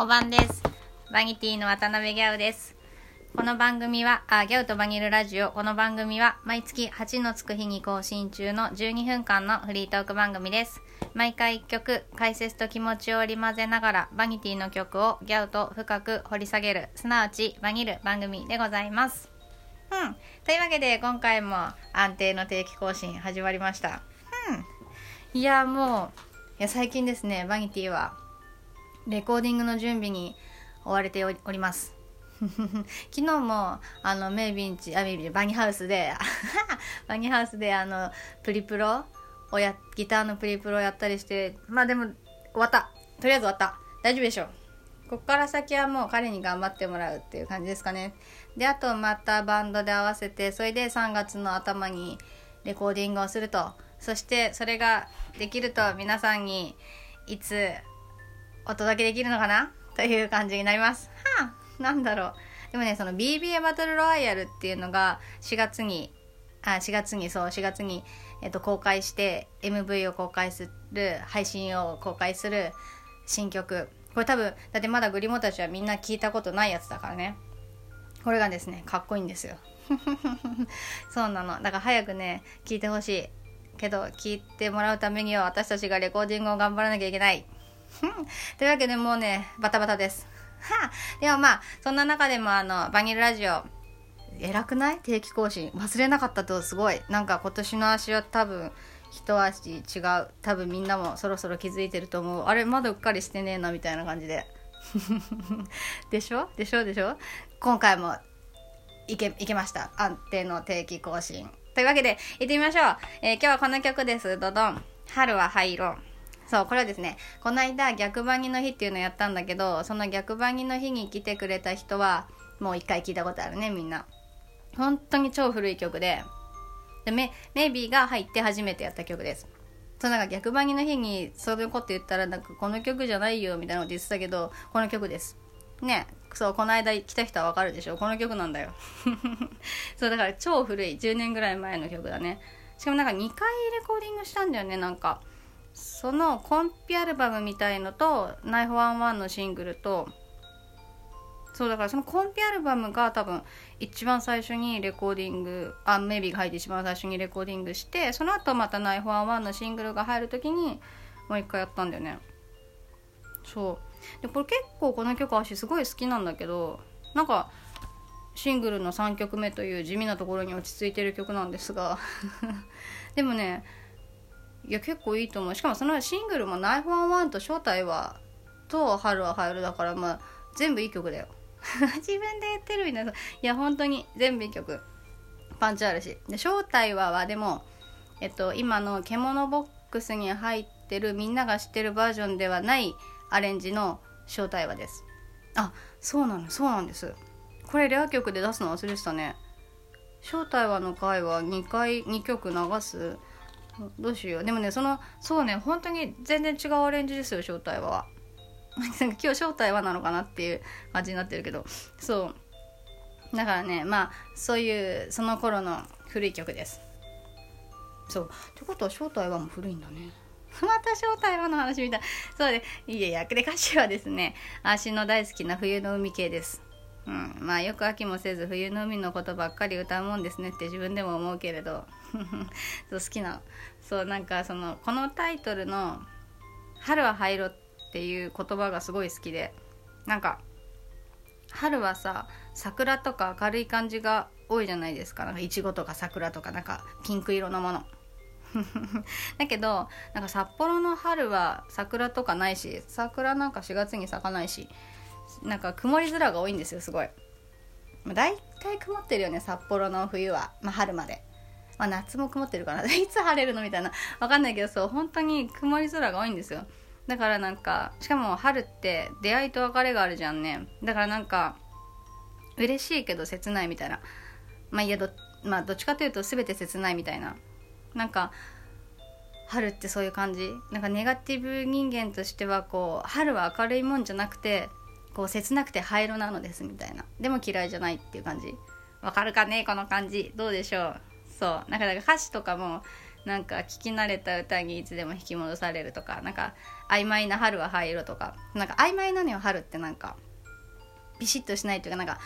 おばんです。バニティの渡辺ギャウです。この番組は、あ、ギャウとバニルラジオ。この番組は、毎月8のつく日に更新中の12分間のフリートーク番組です。毎回1曲、解説と気持ちを織り交ぜながら、バニティの曲をギャウと深く掘り下げる、すなわち、バニル番組でございます。うん。というわけで、今回も安定の定期更新始まりました。うん。いや、もう、いや、最近ですね、バニティは、レコーディングの準備に追われております。昨日もあのメイビンチあメイビンバニハウスで バニハウスであのプリプロをやギターのプリプロをやったりしてまあでも終わった。とりあえず終わった。大丈夫でしょう。こっから先はもう彼に頑張ってもらうっていう感じですかね。であとまたバンドで合わせてそれで3月の頭にレコーディングをすると。そしてそれができると皆さんにいつお届けできるのかな？という感じになります。はあ、なんだろう。でもね、その BBA バトルロワイヤルっていうのが4月に、あ、4月に、そう、4月に、えっと、公開して、MV を公開する、配信を公開する新曲。これ多分、だってまだグリモたちはみんな聞いたことないやつだからね。これがですね、かっこいいんですよ。そうなの。だから早くね、聞いてほしい。けど、聞いてもらうためには私たちがレコーディングを頑張らなきゃいけない。というわけでもうね、バタバタです。はあ、でもまあ、そんな中でもあの、バニルラジオ、偉くない？定期更新。忘れなかったとすごい。なんか今年の足は多分、一足違う。多分みんなもそろそろ気づいてると思う。あれ、まだうっかりしてねえな、みたいな感じで。でしょ？でしょ？でしょ？今回も、いけ、いけました。安定の定期更新。というわけで、行ってみましょう。えー今日はこの曲です。ドドン。春は灰色。そう、これはですね、この間逆バニの日っていうのをやったんだけど、その逆バニの日に来てくれた人は、もう一回聞いたことあるね、みんな。本当に超古い曲で、でメメイビーが入って初めてやった曲です。そうなんか逆バニの日にそういうこと言ったらなんかこの曲じゃないよみたいなこと言ってたけどこの曲です。ねそうこの間来た人はわかるでしょ。この曲なんだよ。そうだから超古い。10年ぐらい前の曲だね。しかもなんか2回レコーディングしたんだよねなんか。そのコンピアルバムみたいのと「ナイフワンワンのシングルとそうだからそのコンピアルバムが多分一番最初にレコーディングあメイビーが入って一番最初にレコーディングしてその後また「ナイフワンワンのシングルが入る時にもう一回やったんだよね。そう。でこれ結構この曲私すごい好きなんだけどなんかシングルの3曲目という地味なところに落ち着いてる曲なんですが。でもねいや結構いいと思う。しかもそのシングルも「ナイフワンワンと「正体は」と「春は入る」だからまあ全部いい曲だよ。自分で言ってるみたいな。いや本当に全部いい曲。パンチあるし。で正体ははでもえっと今の獣ボックスに入ってるみんなが知ってるバージョンではないアレンジの正体はです。あそうなのそうなんです。これレア曲で出すの忘れてたね。正体はの回は2回2曲流す？どうしよう。でもねそのそうね本当に全然違うアレンジですよ正体は。なんか今日正体はなのかなっていう感じになってるけど。そう。だからねまあそういうその頃の古い曲です。そう。ってことは正体はもう古いんだね。また正体はの話みたい。そうでいやいやで歌詞はですね足の大好きな冬の海系です。うん、まあよく飽きもせず冬の海のことばっかり歌うもんですねって自分でも思うけれど。そう好きなそうなんかそのこのタイトルの「春は灰色」っていう言葉がすごい好きでなんか春はさ桜とか明るい感じが多いじゃないですか。なんかいちごとか桜とかなんかピンク色のもの。だけどなんか札幌の春は桜とかないし桜なんか4月に咲かないしなんか曇り空が多いんですよすごい。まあ大体曇ってるよね札幌の冬は、まあ、春まで、まあ、夏も曇ってるかな。いつ晴れるの？みたいな。わかんないけどそう本当に曇り空が多いんですよ。だからなんかしかも春って出会いと別れがあるじゃんね。だからなんか嬉しいけど切ないみたいな。まあいやど,、まあ、どっちかというと全て切ないみたいな。なんか春ってそういう感じ？なんかネガティブ人間としてはこう春は明るいもんじゃなくてこう切なくて灰色なのですみたいな。でも嫌いじゃないっていう感じ。わかるかね？この感じ。どうでしょう？そう。なんかだか歌詞とかもなんか聞き慣れた歌にいつでも引き戻されるとかなんか曖昧な春は灰色とかなんか曖昧なのよ春ってなんかビシッとしないというかなんか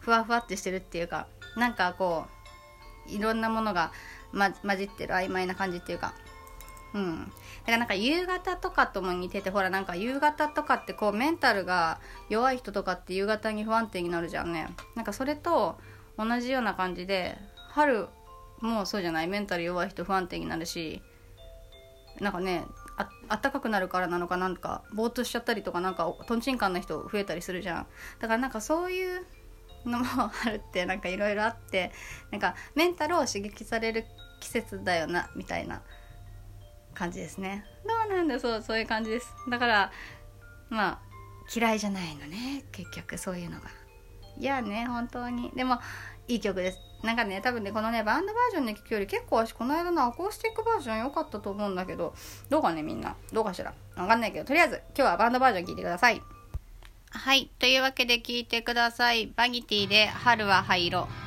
ふわふわってしてるっていうかなんかこういろんなものが、ま、混じってる曖昧な感じっていうかうん。だからなんか夕方とかとも似ててほらなんか夕方とかってこうメンタルが弱い人とかって夕方に不安定になるじゃんね。なんかそれと同じような感じで春もうそうじゃない。メンタル弱い人不安定になるしなんかねあったかくなるからなのかなんかぼーっとしちゃったりとかなんかとんちんかんな人増えたりするじゃん。だからなんかそういうのもあるって なんかいろいろあってなんかメンタルを刺激される季節だよなみたいな感じですね。どうなんだそうそういう感じです。だからまあ嫌いじゃないのね結局そういうのが。いやね本当に。でもいい曲です。なんかね多分ねこのねバンドバージョンで聴くより結構私この間のアコースティックバージョン良かったと思うんだけどどうかねみんな。どうかしら？わかんないけどとりあえず今日はバンドバージョン聴いてください。はい。というわけで聴いてください。バギティで春は灰色「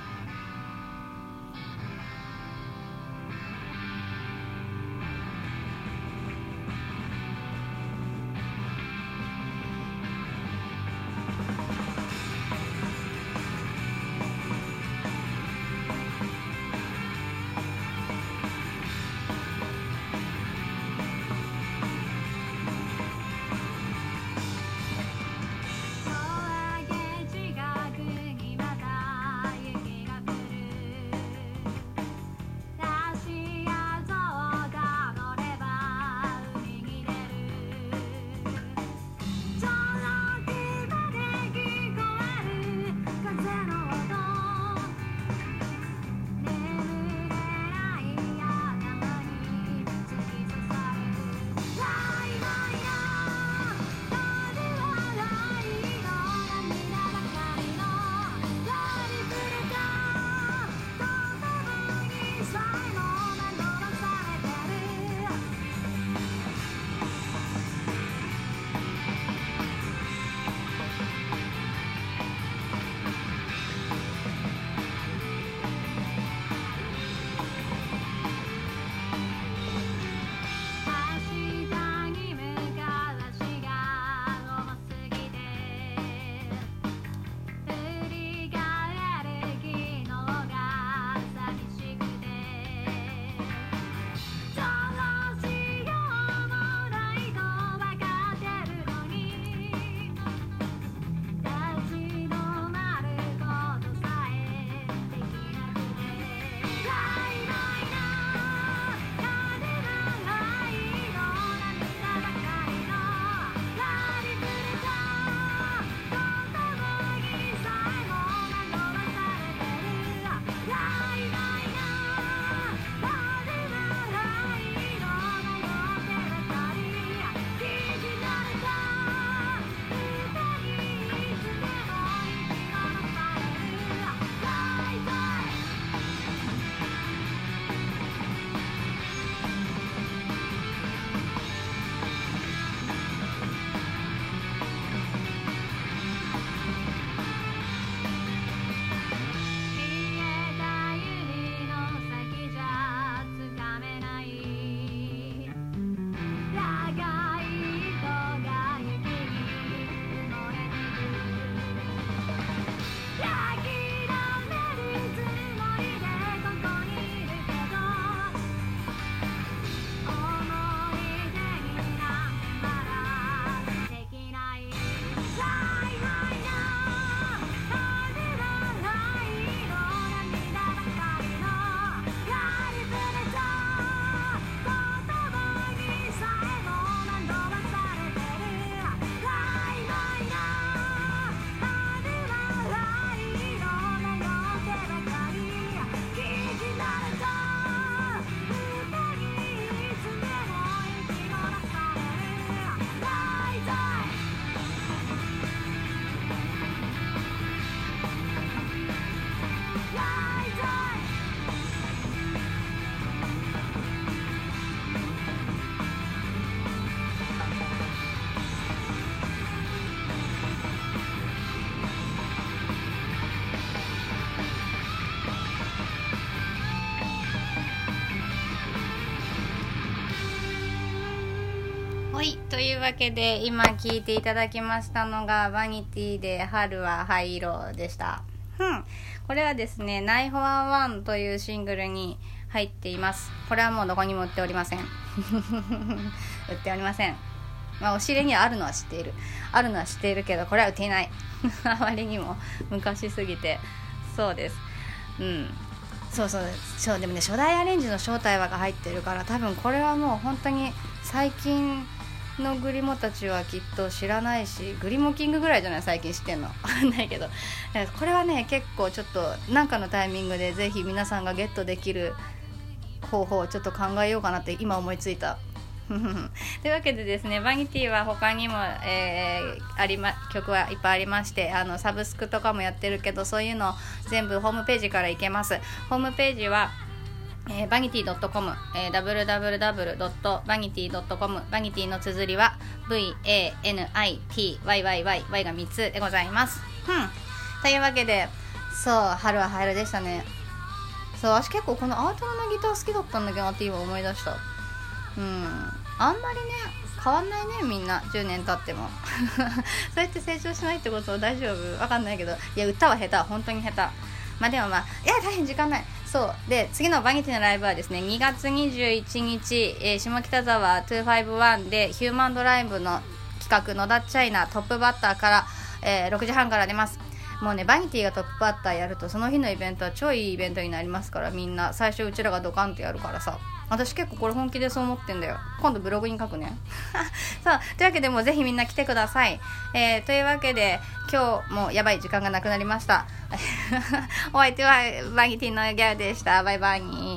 というわけで今聴いていただきましたのが「バニティで春は灰色」でした。うん。これはですね「ナイフォアワン」というシングルに入っています。これはもうどこにも売っておりません。売っておりません。まあお尻にはあるのは知っている。あるのは知っているけどこれは売っていない。あまりにも昔すぎて。そうです。うん。そうそうそうでもね初代アレンジの正体はが入ってるから多分これはもう本当に最近のグリモたちはきっと知らないしグリモキングぐらいじゃない？最近知ってんの？わかんないけど。これはね結構ちょっと何かのタイミングでぜひ皆さんがゲットできる方法をちょっと考えようかなって今思いついた。というわけでですねバニティは他にも、えー、ありま曲はいっぱいありましてあのサブスクとかもやってるけどそういうの全部ホームページから行けます。ホームページはえー、バニティ .com、えー、www.vanity.com バニティの綴りは VANITYYY が3つでございます。うん。というわけで、そう、春は春でしたね。そう、私結構このアートのギター好きだったんだけどなって今思い出した。うん。あんまりね、変わんないね、みんな。10年経っても。そうやって成長しないってことは大丈夫？わかんないけど。いや、歌は下手。本当に下手。まあでもまあ、いや、大変時間ない。そう。で次のバニティのライブはですね2月21日、えー、下北沢251でヒューマンドライブの企画野田チャイナトップバッターから、えー、6時半から出ます。もうねバニティがトップバッターやるとその日のイベントは超いいイベントになりますからみんな最初うちらがドカンとやるからさ。私結構これ本気でそう思ってんだよ。今度ブログに書くね。そう。というわけでもうぜひみんな来てください、えー、というわけで今日もやばい時間がなくなりました。お相手はバギティのギャルでした。バイバイ。に